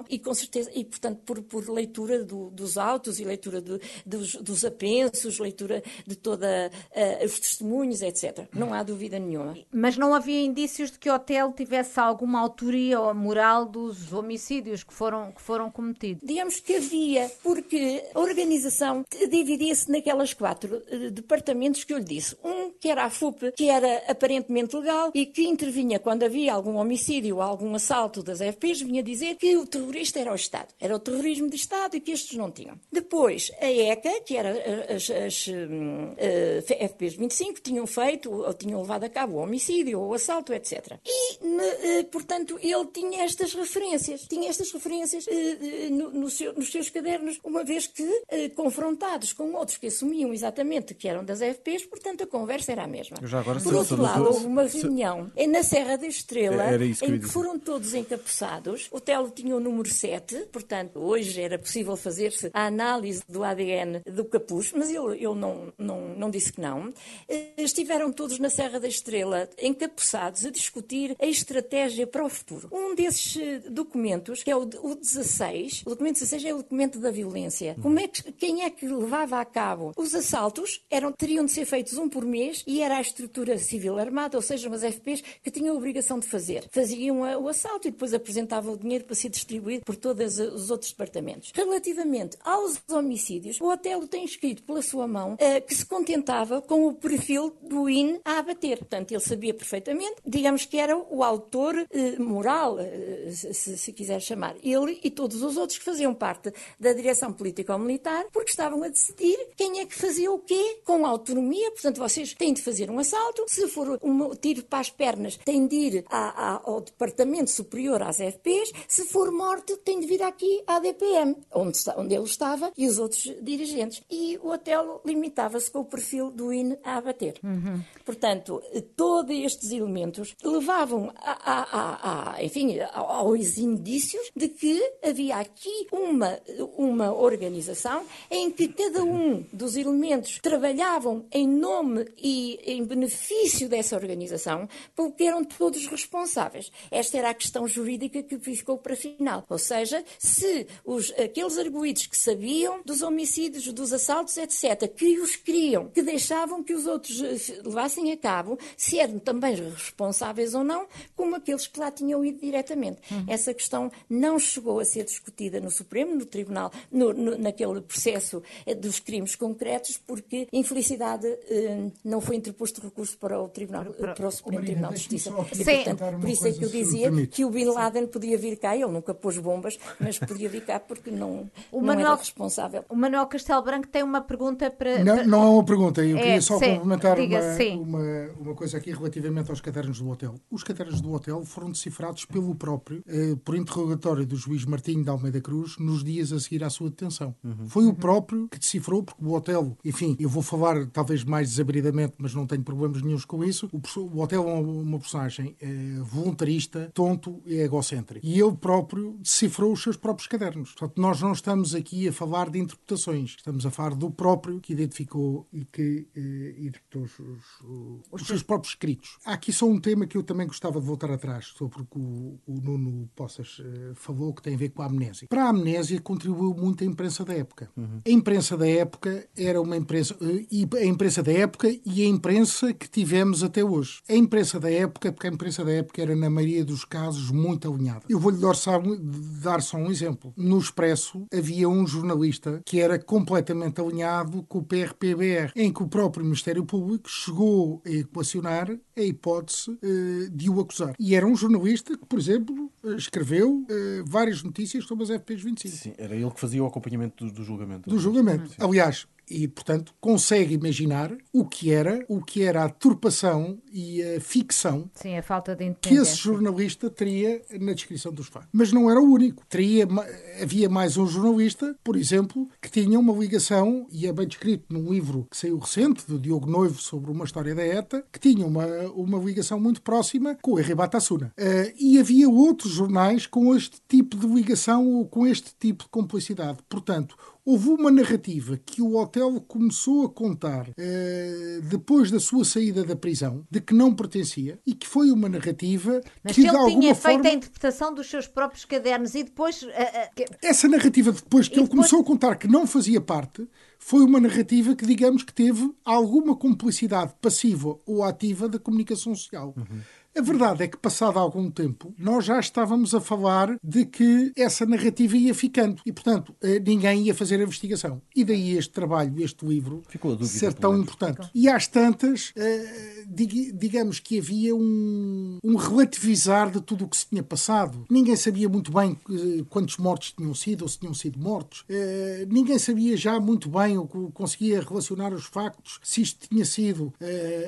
Speaker 1: e com certeza, e portanto por, por leitura do, dos autos e leitura do, dos, dos, apensos, leitura de todos uh, os testemunhos, etc. Não há dúvida nenhuma.
Speaker 2: Mas não havia indícios de que o hotel tivesse alguma autoria ou moral dos homicídios que foram, que foram cometidos?
Speaker 1: Digamos que havia, porque a organização dividia-se naquelas quatro uh, departamentos que eu lhe disse. Um que era a FUP, que era aparentemente legal e que intervinha quando havia algum homicídio ou algum assalto das FPs, vinha dizer que o terrorista era o Estado. Era o terrorismo de Estado e que estes não tinham. Depois, a ECA, que era as, as uh, eh, FPs 25, tinham feito ou tinham levado a cabo o homicídio ou o assalto, etc. E, uh, portanto, ele tinha estas referências. Tinha estas referências uh, no, no seu, nos seus cadernos, uma vez que, confrontados com outros que assumiam exatamente que eram das FPs, portanto, a conversa era a mesma. Por outro lado, houve uma reunião se... na Serra da Estrela, em que, que foram todos encapuçados. O Telo tinha o número 7, portanto, hoje era possível fazer-se a análise do ADN do capuz, mas ele, ele não, não, não disse que não. Eh, estiveram todos na Serra da Estrela, encapuçados, a discutir a estratégia para o futuro. Um desses eh, documentos, que é o, o 16, o documento 16 é o documento da violência. Como é que, quem é que levava a cabo os assaltos? Eram, teriam de ser feitos um por mês e era a estrutura civil armada, ou seja, umas FPs que tinham a obrigação de fazer. Faziam o assalto e depois apresentavam o dinheiro para ser distribuído por todos os outros departamentos. Relativamente aos homicídios, o Otelo tem escrito pela sua mão uh, que se contentava com o perfil do IN a abater. Portanto, ele sabia perfeitamente, digamos que era o autor uh, moral, uh, se, se, quiser chamar, ele e todos os outros que faziam parte da direção político-militar, porque estavam a decidir quem é que fazia o quê com autonomia. Portanto, vocês têm de fazer um assalto, se for um tiro para as pernas, têm de ir ao departamento superior às FPs, se for morte, têm de vir aqui à DPM, onde, onde ele estava e os outros dirigentes. E o Otelo limitava-se com o perfil do INE a abater. Uhum. Portanto, todos estes elementos levavam a, a, a, enfim, aos indícios de que havia aqui uma, uma organização em que cada um dos elementos trabalhavam em nome e em benefício dessa organização, porque eram todos responsáveis. Esta era a questão jurídica que ficou para final. Ou seja, se os, aqueles arguídos que sabiam dos homicídios, dos assaltos, etc., que os queriam, que deixavam que os outros eh, levassem a cabo, se eram também responsáveis ou não, como aqueles que lá tinham ido diretamente. Uhum. Essa questão não chegou a ser discutida no Supremo, no Tribunal, no, no, naquele processo eh, dos crimes concretos, porque, infelicidade, eh, não foi interposto recurso para o, Tribunal, para o Supremo Tribunal de Justiça. E, portanto, por isso é que eu dizia que o Bin Laden podia vir cá, ele nunca pôs bombas, mas podia cá porque não, o não Manuel, era responsável.
Speaker 2: O Manuel Castelo Branco tem uma pergunta para...
Speaker 4: Não, não é uma pergunta, eu é, queria só sim, complementar diga, uma, uma, uma, coisa aqui relativamente aos cadernos do hotel. Os cadernos do hotel foram decifrados pelo próprio, eh, por interrogatório do juiz Martinho de Almeida Cruz, nos dias a seguir à sua detenção. Uhum. Foi o próprio que decifrou, porque o hotel, enfim, eu vou falar talvez mais desabridamente, mas não tenho problemas nenhums com isso. O, o hotel é uma personagem eh, voluntarista, tonto e egocêntrico. E ele próprio decifrou os seus próprios cadernos. Portanto, nós não estamos aqui a falar de interpretações, estamos a falar do próprio que identificou e que eh, interpretou os, os, os, seus próprios escritos. Há aqui só um tema que eu também gostava de voltar atrás, sobre o que o, o Nuno Poças eh, falou, que tem a ver com a amnésia. Para a amnésia contribuiu muito a imprensa da época. Uhum. A imprensa da época era uma imprensa, eh, e a imprensa da época e a imprensa que tivemos até hoje. A imprensa da época, porque a imprensa da época era, na maioria dos casos, muito alinhada. Eu vou-lhe dar, dar só um exemplo. No Expresso havia um jornalista que era completamente alinhado com o PRPBR, em que o próprio Ministério Público chegou a equacionar a hipótese uh, de o acusar. E era um jornalista que, por exemplo, escreveu uh, várias notícias sobre as FPs 25.
Speaker 3: Sim, era ele que fazia o acompanhamento do, do julgamento.
Speaker 4: Do julgamento. Sim. Aliás, e, portanto, consegue imaginar o que era, o que era a turpação e a ficção
Speaker 2: Sim, a falta de
Speaker 4: que esse jornalista teria na descrição dos fatos. Mas não era o único. Teria, havia mais um jornalista, por exemplo, que tinha uma ligação, e é bem descrito num livro que saiu recente, do Diogo Noivo, sobre uma história da ETA, que tinha uma, uma ligação muito próxima com o Henri Batassuna. Uh, e havia outros jornais com este tipo de ligação ou com este tipo de complicidade. Portanto, Houve uma narrativa que o hotel começou a contar uh, depois da sua saída da prisão, de que não pertencia, e que foi uma narrativa
Speaker 2: Mas
Speaker 4: que
Speaker 2: ele
Speaker 4: de alguma
Speaker 2: tinha
Speaker 4: forma...
Speaker 2: feito a interpretação dos seus próprios cadernos e depois... Uh, uh,
Speaker 4: que... Essa narrativa depois que e ele depois... começou a contar que não fazia parte, foi uma narrativa que, digamos, que teve alguma complicidade passiva ou ativa da comunicação social. Uhum. A verdade é que, passado algum tempo, nós já estávamos a falar de que essa narrativa ia ficando e, portanto, eh, ninguém ia fazer a investigação. E daí este trabalho, este livro, ser tão importante. E às tantas, eh, digamos que havia um, um relativizar de tudo o que se tinha passado. Ninguém sabia muito bem eh, quantos mortos tinham sido ou se tinham sido mortos. Ninguém sabia já muito bem ou conseguia relacionar os factos se isto tinha sido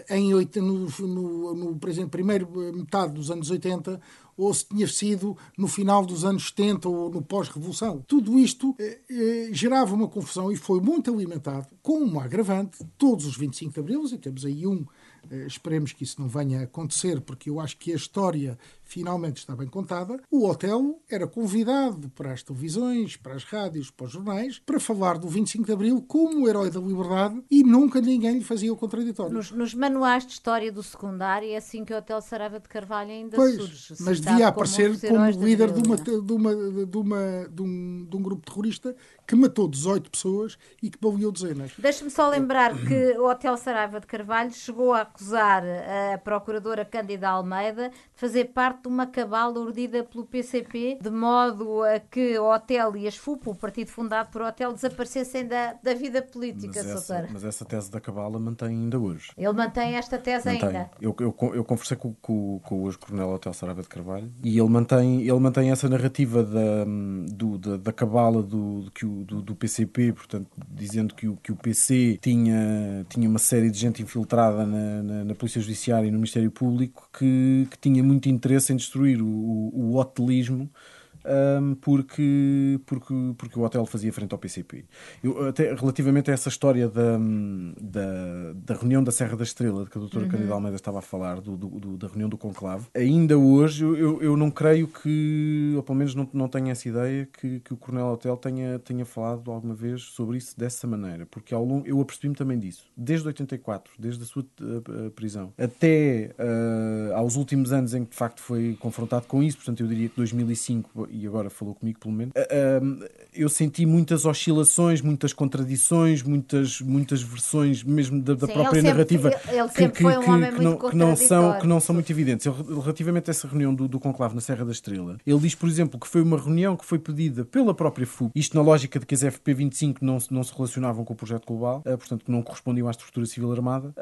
Speaker 4: em, no, no, no, por exemplo, primeiro metade dos anos 80 ou se tinha sido no final dos anos 70 ou no pós-revolução. Tudo isto eh, eh, gerava uma confusão e foi muito alimentado com uma agravante, todos os 25 de Abril, e temos aí um, eh, esperemos que isso não venha a acontecer, porque eu acho que a história finalmente está bem contada, o Otelo era convidado para as televisões, para as rádios, para os jornais, para falar do 25 de Abril como herói da liberdade e nunca ninguém lhe fazia o contraditório.
Speaker 2: Nos, nos manuais de história do secundário é assim que o Otelo Saraiva de Carvalho ainda
Speaker 4: pois,
Speaker 2: surge.
Speaker 4: Mas devia aparecer como, como líder de, uma, de, uma, de, uma, de, um, de um grupo terrorista que matou 18 pessoas e que baleou dezenas.
Speaker 2: Deixe-me só lembrar que o Hotel Saraiva de Carvalho chegou a acusar a procuradora Cândida Almeida de fazer parte de uma cabala urdida pelo PCP, de modo a que o Hotel e as FUP, o partido fundado por Hotel, desaparecessem da, da vida política,
Speaker 3: mas essa, mas essa tese da cabala mantém ainda hoje.
Speaker 2: Ele mantém esta tese mantém. ainda?
Speaker 3: Eu, eu, eu conversei com, com, com o ex-coronel Hotel Saraiva de Carvalho e ele mantém, ele mantém essa narrativa da, do, da, da cabala do, que o do, do, PCP, portanto, dizendo que o, que o PC tinha, tinha uma série de gente infiltrada na, na, na Polícia Judiciária e no Ministério Público que, que tinha muito interesse em destruir o, o, o hotelismo um, porque, porque, porque o hotel fazia frente ao PCP. Eu, até relativamente a essa história da, da, da, reunião da Serra da Estrela, de que a doutora uhum. Candida Almeida estava a falar, do, do, da reunião do conclave, ainda hoje eu, eu não creio que, ou pelo menos não, não tenho essa ideia, que, que o Coronel Hotel tenha, tenha falado alguma vez sobre isso dessa maneira, porque ao longo, eu apercebi-me também disso, desde 84, desde a sua uh, prisão, até uh, aos últimos anos em que de facto foi confrontado com isso, portanto eu diria que 2005 e agora falou comigo pelo menos, eu senti muitas oscilações, muitas contradições, muitas, muitas versões mesmo da, da Sim, própria
Speaker 2: ele
Speaker 3: narrativa
Speaker 2: sempre, ele que, um
Speaker 3: não, que, não são, que não são muito evidentes. Relativamente a essa reunião do, do conclave na Serra da Estrela, ele diz, por exemplo, que foi uma reunião que foi pedida pela própria FUP, isto na lógica de que as FP25 não, não se relacionavam com o projeto global, uh, portanto que não correspondiam à estrutura civil armada,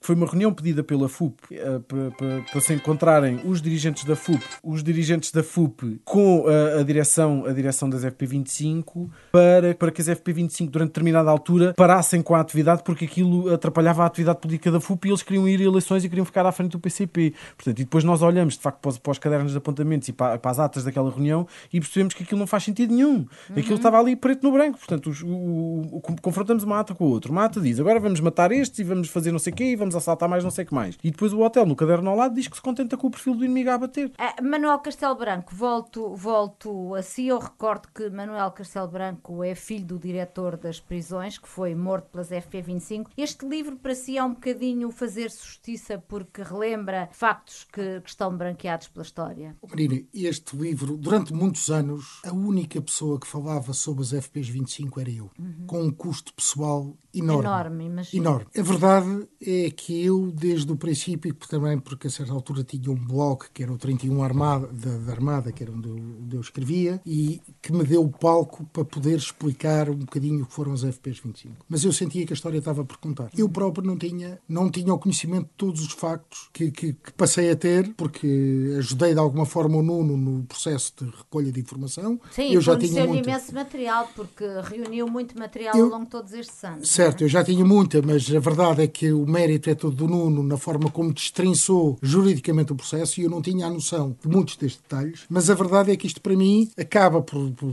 Speaker 3: que foi uma reunião pedida pela FUP uh, para, para, para se encontrarem os dirigentes da FUP, os dirigentes da FUP com a, a, direção, a direção das FP25 para, para que as FP25 durante determinada altura parassem com a atividade porque aquilo atrapalhava a atividade política da FUP e eles queriam ir a eleições e queriam ficar à frente do PCP. Portanto, e depois nós olhamos de facto para os, para os cadernos de apontamentos e para, para, as atas daquela reunião e percebemos que aquilo não faz sentido nenhum. Uhum. Aquilo estava ali preto no branco. Portanto, os, o, o, confrontamos uma ata com a outra. Uma ata diz agora vamos matar estes e vamos fazer não sei o quê e vamos assaltar mais não sei o que mais. E depois o hotel no caderno ao lado diz que se contenta com o perfil do inimigo a bater.
Speaker 2: Uh, Manuel Castelo Branco, volto, volto volto assim, eu recordo que Manuel Castelo Branco é filho do diretor das prisões, que foi morto pelas FP25. Este livro para si é um bocadinho fazer justiça porque relembra factos que, que estão branqueados pela história.
Speaker 4: Marina, este livro, durante muitos anos, a única pessoa que falava sobre as FPs 25 era eu, uhum. com um custo pessoal enorme.
Speaker 2: Enorme, imagino.
Speaker 4: Enorme. A verdade é que eu, desde o princípio, também porque a certa altura tinha um blog que era o 31 Armada, da, da Armada, que era onde eu onde eu escrevia e que me deu o palco para poder explicar um bocadinho o que foram as FPs 25. Mas eu sentia que a história estava por contar. Eu próprio não tinha, não tinha o conhecimento de todos os factos que, que, que passei a ter, porque ajudei de alguma forma o Nuno no processo de recolha de informação.
Speaker 2: Sim, eu já tinha muito... imenso material, porque reuniu muito material eu... ao longo de todos estes anos.
Speaker 4: Certo, é? eu já tinha muita, mas a verdade é que o mérito é todo do Nuno na forma como destrinçou juridicamente o processo e eu não tinha a noção de muitos destes detalhes, mas a verdade é que isto para mim acaba por, por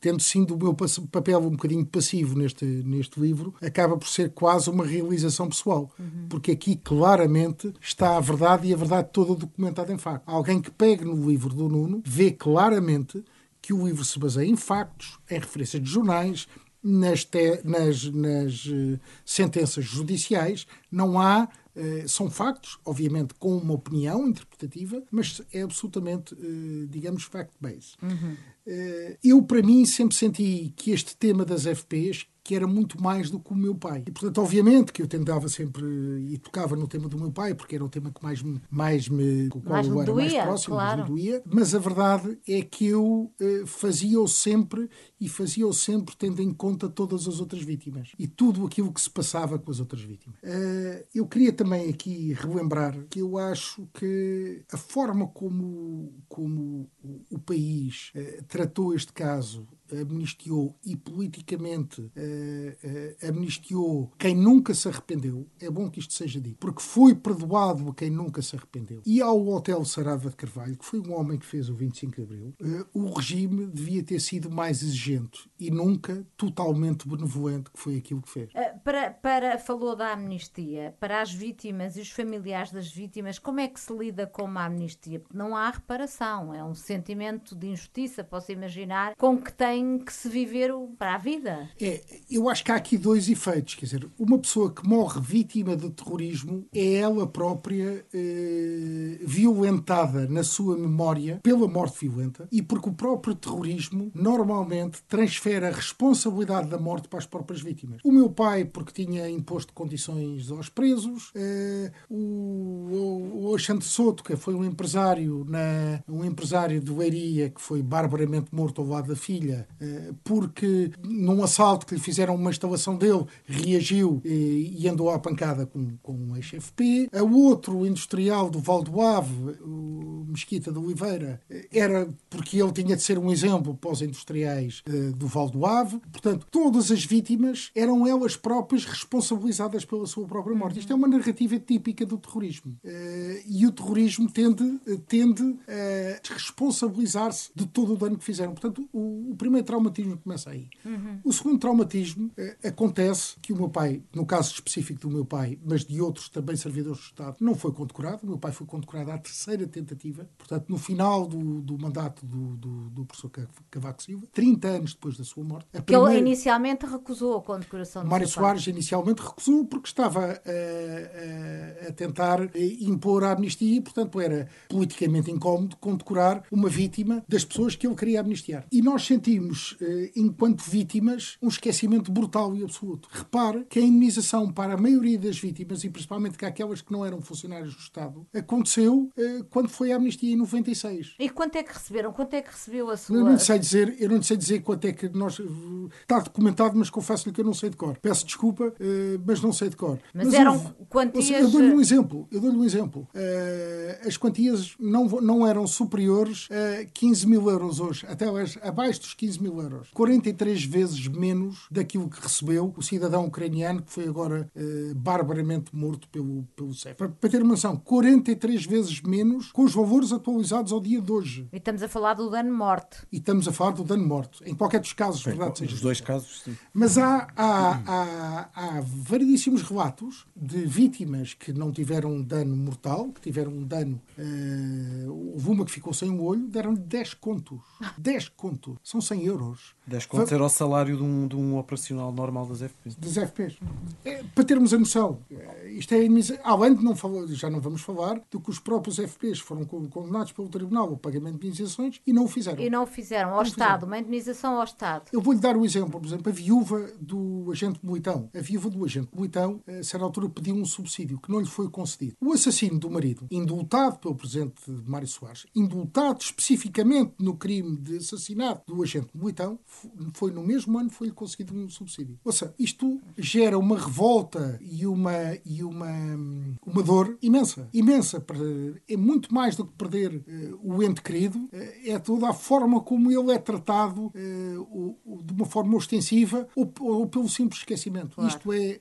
Speaker 4: tendo sido o meu papel um bocadinho passivo neste, neste livro, acaba por ser quase uma realização pessoal, uhum. porque aqui claramente está a verdade e a verdade toda documentada em facto. Alguém que pegue no livro do Nuno vê claramente que o livro se baseia em factos, em referências de jornais, nas, te, nas, nas uh, sentenças judiciais, não há eh, são factos, obviamente com uma opinião interpretativa, mas é absolutamente, uh, digamos, fact-based. Uhum. Uh, eu, para mim, sempre senti que este tema das FPs que era muito mais do que o meu pai. E, portanto, obviamente que eu tentava sempre e tocava no tema do meu pai, porque era o tema que mais me, mais me com o qual
Speaker 2: mais
Speaker 4: eu era
Speaker 2: doía,
Speaker 4: mais próximo,
Speaker 2: claro.
Speaker 4: mais me doía. Mas a verdade é que eu uh, fazia-o sempre e fazia-o sempre tendo em conta todas as outras vítimas e tudo aquilo que se passava com as outras vítimas. Uh, eu queria também aqui relembrar que eu acho que a forma como, como o país uh, tratou este caso amnistiou e politicamente uh, amnistiou quem nunca se arrependeu. É bom que isto seja dito, porque foi perdoado a quem nunca se arrependeu. E ao Hotel Sarava de Carvalho, que foi um homem que fez o 25 de Abril, uh, o regime devia ter sido mais exigente e nunca totalmente benevolente, que foi aquilo que fez.
Speaker 2: para, para, falou da amnistia, para as vítimas e os familiares das vítimas, como é que se lida com uma amnistia? Não há reparação, é um sentimento de injustiça, posso imaginar, com que tem que se viver para a vida.
Speaker 4: É, eu acho que há aqui dois efeitos, quer dizer, uma pessoa que morre vítima de terrorismo é ela própria eh, violentada na sua memória pela morte violenta e porque o próprio terrorismo normalmente transfere a responsabilidade da morte para as próprias vítimas. O meu pai, porque tinha imposto condições aos presos, eh, o, Alexandre Soto, que foi um empresário, na, um empresário de Leiria que foi barbaramente morto ao lado da filha, porque num assalto que lhe fizeram uma instalação dele, reagiu e, andou à pancada com, com o ex-FP. A outro industrial do Val do Ave, o Mesquita de Oliveira, eh, era porque ele tinha de ser um exemplo para os industriais do Val do Ave. Portanto, todas as vítimas eram elas próprias responsabilizadas pela sua própria morte. Isto é uma narrativa típica do terrorismo. E o terrorismo tende, tende a responsabilizar-se de todo o dano que fizeram. Portanto, o, o primeiro traumatismo começa aí. Uhum. O segundo traumatismo uh, acontece que o meu pai, no caso específico do meu pai, mas de outros também servidores do Estado, não foi condecorado. O meu pai foi condecorado à terceira tentativa. Portanto, no final do, do mandato do, do, do professor Cavaco Silva, 30 anos depois da sua morte.
Speaker 2: A primeira... ele inicialmente recusou a condecoração
Speaker 4: Mário Soares inicialmente recusou porque estava a, a, a, tentar impor a amnistia e, portanto, era politicamente incómodo condecorar uma vítima das pessoas que ele queria amnistiar. E nós sentimos, eh, enquanto vítimas, um esquecimento brutal e absoluto. Repare que a indemnização para a maioria das vítimas, e principalmente que aquelas que não eram funcionários do Estado, aconteceu eh, quando foi a amnistia em 96.
Speaker 2: E quanto é que receberam? Quanto é que recebeu a sua...
Speaker 4: Eu não sei dizer, eu não sei dizer quanto é que nós... Está documentado, mas confesso-lhe que eu não sei de cor. Peço desculpa, eh, mas não sei de cor.
Speaker 2: Mas, mas eram houve, quantias...
Speaker 4: Eu dou-lhe um exemplo. Eu dou-lhe um exemplo. As quantias não, não eram superiores a 15 mil euros hoje, até abaixo dos 15 mil euros. 43 vezes menos daquilo que recebeu o cidadão ucraniano que foi agora uh, barbaramente morto pelo, pelo CEF. Para, para ter uma noção, 43 vezes menos com os valores atualizados ao dia de hoje.
Speaker 2: E estamos a falar do dano-morte.
Speaker 4: E estamos a falar do dano-morte. Em qualquer dos casos, Bem, verdade
Speaker 3: seja. Os dois casos, sim.
Speaker 4: Mas há, há, há, há variedíssimos relatos de vítimas que não tiveram um dano mortal, que tiveram um dano. Uh, houve uma que ficou sem o olho, deram-lhe 10 contos. 10 contos. São 100 euros.
Speaker 3: 10 contos era o salário de um, de um operacional normal das FPs.
Speaker 4: Das FPs. É, para termos a noção, eh, isto é. Além de não falar, já não vamos falar, do que os próprios FPs foram condenados pelo Tribunal ao pagamento de indenizações e não o fizeram.
Speaker 2: E não o fizeram, ao não Estado, fizeram. uma indenização ao Estado.
Speaker 4: Eu vou-lhe dar o um exemplo, por exemplo, a viúva do agente Militão. A viúva do agente Militão, a certa altura, pediu um subsídio que não lhe foi concedido. O assassino do marido, indultado pelo presidente Mário Soares, indultado especificamente no crime de assassinato do agente Militão, foi no mesmo ano foi-lhe concedido um subsídio. Ou seja, isto gera uma revolta e uma, e uma, uma dor imensa. Imensa. É muito mais do que perder uh, o ente querido, uh, é toda a forma como ele é tratado uh, de uma forma ostensiva ou, ou pelo simples esquecimento. Claro. Isto é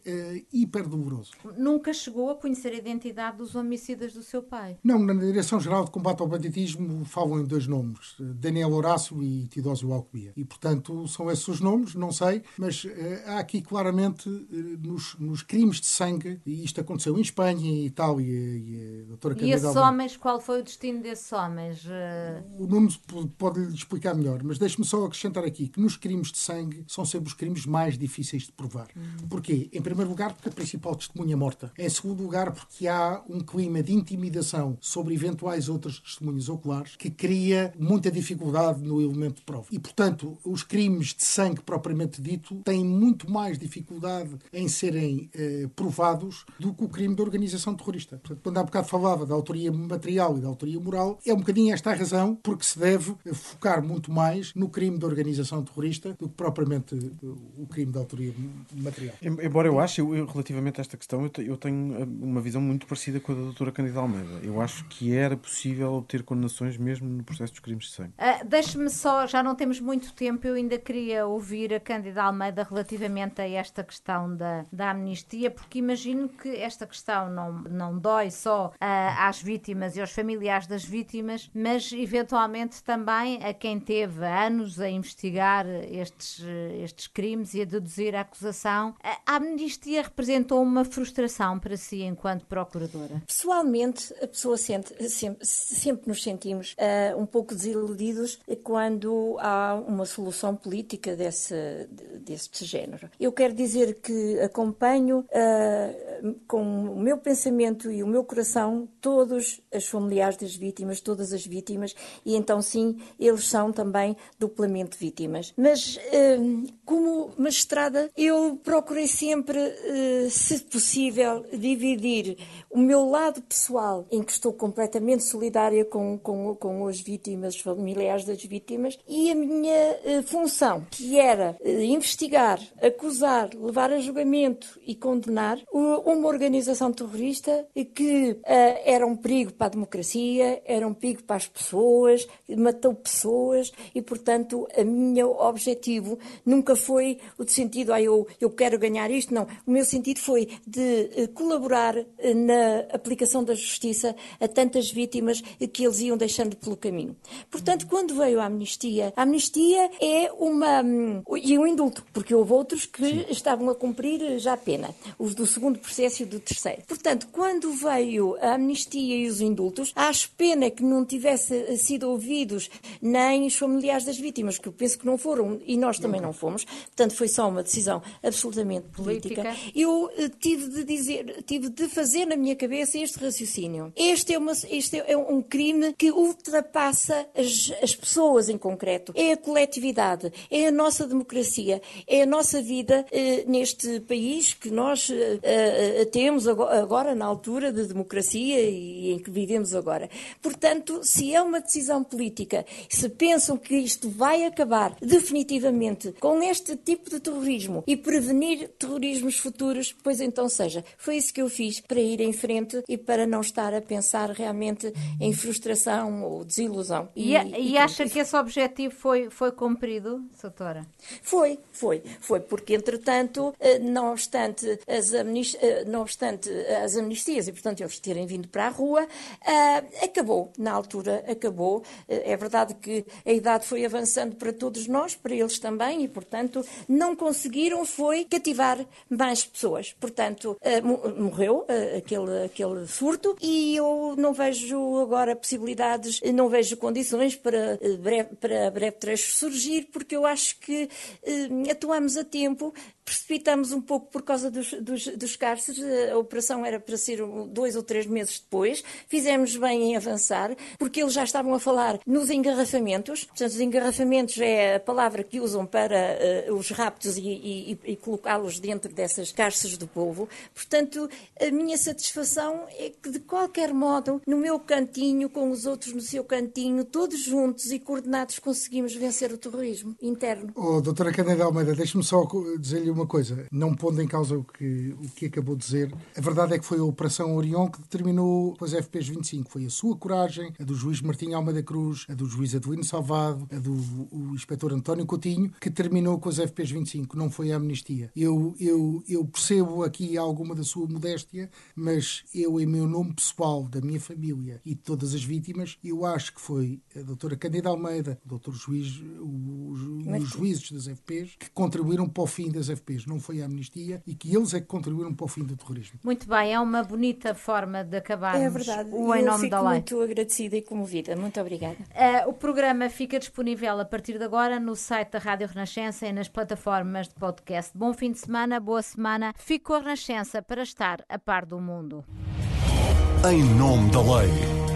Speaker 4: hiper doloroso.
Speaker 2: Nunca chegou a conhecer a identidade dos homicidas do seu pai?
Speaker 4: Não, na Direção-Geral de Combate ao Banditismo falam em dois nomes, Daniel Horácio e Tidósio Alcobia. E, portanto, são esses os nomes, não sei, mas uh, há aqui claramente uh, nos, nos, crimes de sangue, e isto aconteceu em Espanha, em Itália, e a doutora
Speaker 2: E esses homens, qual foi o destino desses homens? Uh...
Speaker 4: O Nuno pode lhe explicar melhor, mas deixe-me só acrescentar aqui que nos crimes de sangue são sempre os crimes mais difíceis de provar. Hum. Porquê? Em primeiro lugar, porque a principal testemunha é morta. Em segundo lugar, porque há um clima de intimidação sobre eventuais outras testemunhas oculares que cria muita dificuldade no elemento de prova. E, portanto, os crimes de sangue propriamente dito têm muito mais dificuldade em serem eh, provados do que o crime de organização terrorista. Portanto, quando há bocado falava da autoria material e da autoria moral, é um bocadinho esta a razão porque se deve focar muito mais no crime de organização terrorista do que propriamente eh, o crime de autoria material.
Speaker 3: Embora eu ache, eu, relativamente a esta questão, eu tenho eh, uma visão muito parecida com a da doutora Candida Almeida. Eu acho que era possível obter condenações mesmo no processo dos crimes de sangue.
Speaker 2: Uh, Deixe-me só, já não temos muito tempo, eu ainda queria ouvir a Cândida Almeida relativamente a esta questão da, da amnistia, porque imagino que esta questão não, não dói só uh, às vítimas e aos familiares das vítimas, mas eventualmente também a quem teve anos a investigar estes, estes crimes e a deduzir a acusação. A amnistia representou uma frustração para si enquanto procuradora?
Speaker 1: Pessoalmente, a pessoa sente, sempre, sempre nos sentimos uh, um pouco desiludidos quando há uma solução política desse, deste género. Eu quero dizer que acompanho uh, com o meu pensamento e o meu coração todos os familiares das vítimas, todas as vítimas, e então sim, eles são também duplamente vítimas. Mas uh, como magistrada, eu procurei sempre, uh, se possível, dividir o meu lado pessoal, em que estou completamente solidária com, com, com as vítimas, familiares das vítimas, e a minha função, que era investigar, acusar, levar a julgamento e condenar uma organização terrorista que uh, era um perigo para a democracia, era um perigo para as pessoas, matou pessoas e, portanto, a meu objetivo nunca foi o de sentido, ah, eu, eu quero ganhar isto, não. O meu sentido foi de colaborar na aplicação da justiça a tantas vítimas que eles iam deixando pelo caminho. Portanto, quando veio a amnistia, a amnistia é uma. Um, e um indulto, porque houve outros que Sim. estavam a cumprir já a pena, os do segundo processo e do terceiro. Portanto, quando veio a amnistia e os indultos, acho pena que não tivesse sido ouvidos nem os familiares das vítimas, que eu penso que não foram, e nós também não fomos, portanto foi só uma decisão absolutamente política. política. Eu uh, tive de dizer, tive de fazer na minha cabeça este raciocínio. Este é, uma, este é um crime que ultrapassa as, as pessoas em concreto. É a coletividade, é a nossa democracia, é a nossa vida uh, neste país que nós uh, temos agora, agora, na altura de democracia e em que vivemos agora. Portanto, se é uma decisão política, se pensam que isto vai acabar definitivamente com este tipo de terrorismo e prevenir terrorismos futuros, pois então seja. Foi isso que eu fiz para ir em frente e para não estar a pensar realmente em frustração ou desilusão.
Speaker 2: E, e, e acha que esse objetivo foi, foi cumprido, doutora?
Speaker 1: Foi, foi. Foi porque, entretanto, eh, não obstante as, eh, não obstante as amnistias e, portanto, eles terem vindo para a rua, uh, acabou. Na altura, acabou. É verdade que a idade foi avançando para todos nós, para eles também, e, portanto, não conseguiram foi cativar mais pessoas. Portanto, morreu aquele, aquele furto e eu não vejo agora possibilidades, não vejo condições para breve, para breve trecho surgir, porque eu acho que atuamos a tempo, precipitamos um pouco por causa dos, dos, dos cárceres, a operação era para ser dois ou três meses depois, fizemos bem em avançar, porque eles já estavam a falar nos engarrafamentos, portanto, os engarrafamentos é a palavra que usam para uh, os raptos e, e, e colocá-los dentro dessas cárceres do povo. Portanto, a minha satisfação é que, de qualquer modo, no meu cantinho, com os outros no seu cantinho, todos juntos e coordenados, conseguimos vencer o terrorismo interno.
Speaker 4: Oh, doutora Cândida Almeida, deixe-me só dizer-lhe uma coisa, não pondo em causa o que, o que acabou de dizer, a verdade é que foi a Operação Orion que determinou as FPs 25. Foi a sua coragem, a do juiz Martim Almeida Cruz, a do juiz Adelino Salvado, a do o inspetor António Coutinho, que terminou com as FPs 25, não foi a amnistia. Eu, eu, eu percebo aqui alguma da sua modéstia, mas eu, em meu nome pessoal, da minha família e de todas as vítimas, eu acho que foi a doutora Candida Almeida, o doutor juiz, os, os juízes das FPs, que contribuíram para o fim das FPs não foi a amnistia e que eles é que contribuíram para o fim do terrorismo.
Speaker 2: Muito bem, é uma bonita forma de acabar
Speaker 1: é verdade. o
Speaker 2: Em Nome da Lei.
Speaker 1: muito agradecida e comovida. Muito obrigada.
Speaker 2: Uh, o programa fica disponível a partir de agora no site da Rádio Renascença e nas plataformas de podcast. Bom fim de semana, boa semana. Fico a Renascença para estar a par do mundo.
Speaker 5: Em Nome da Lei.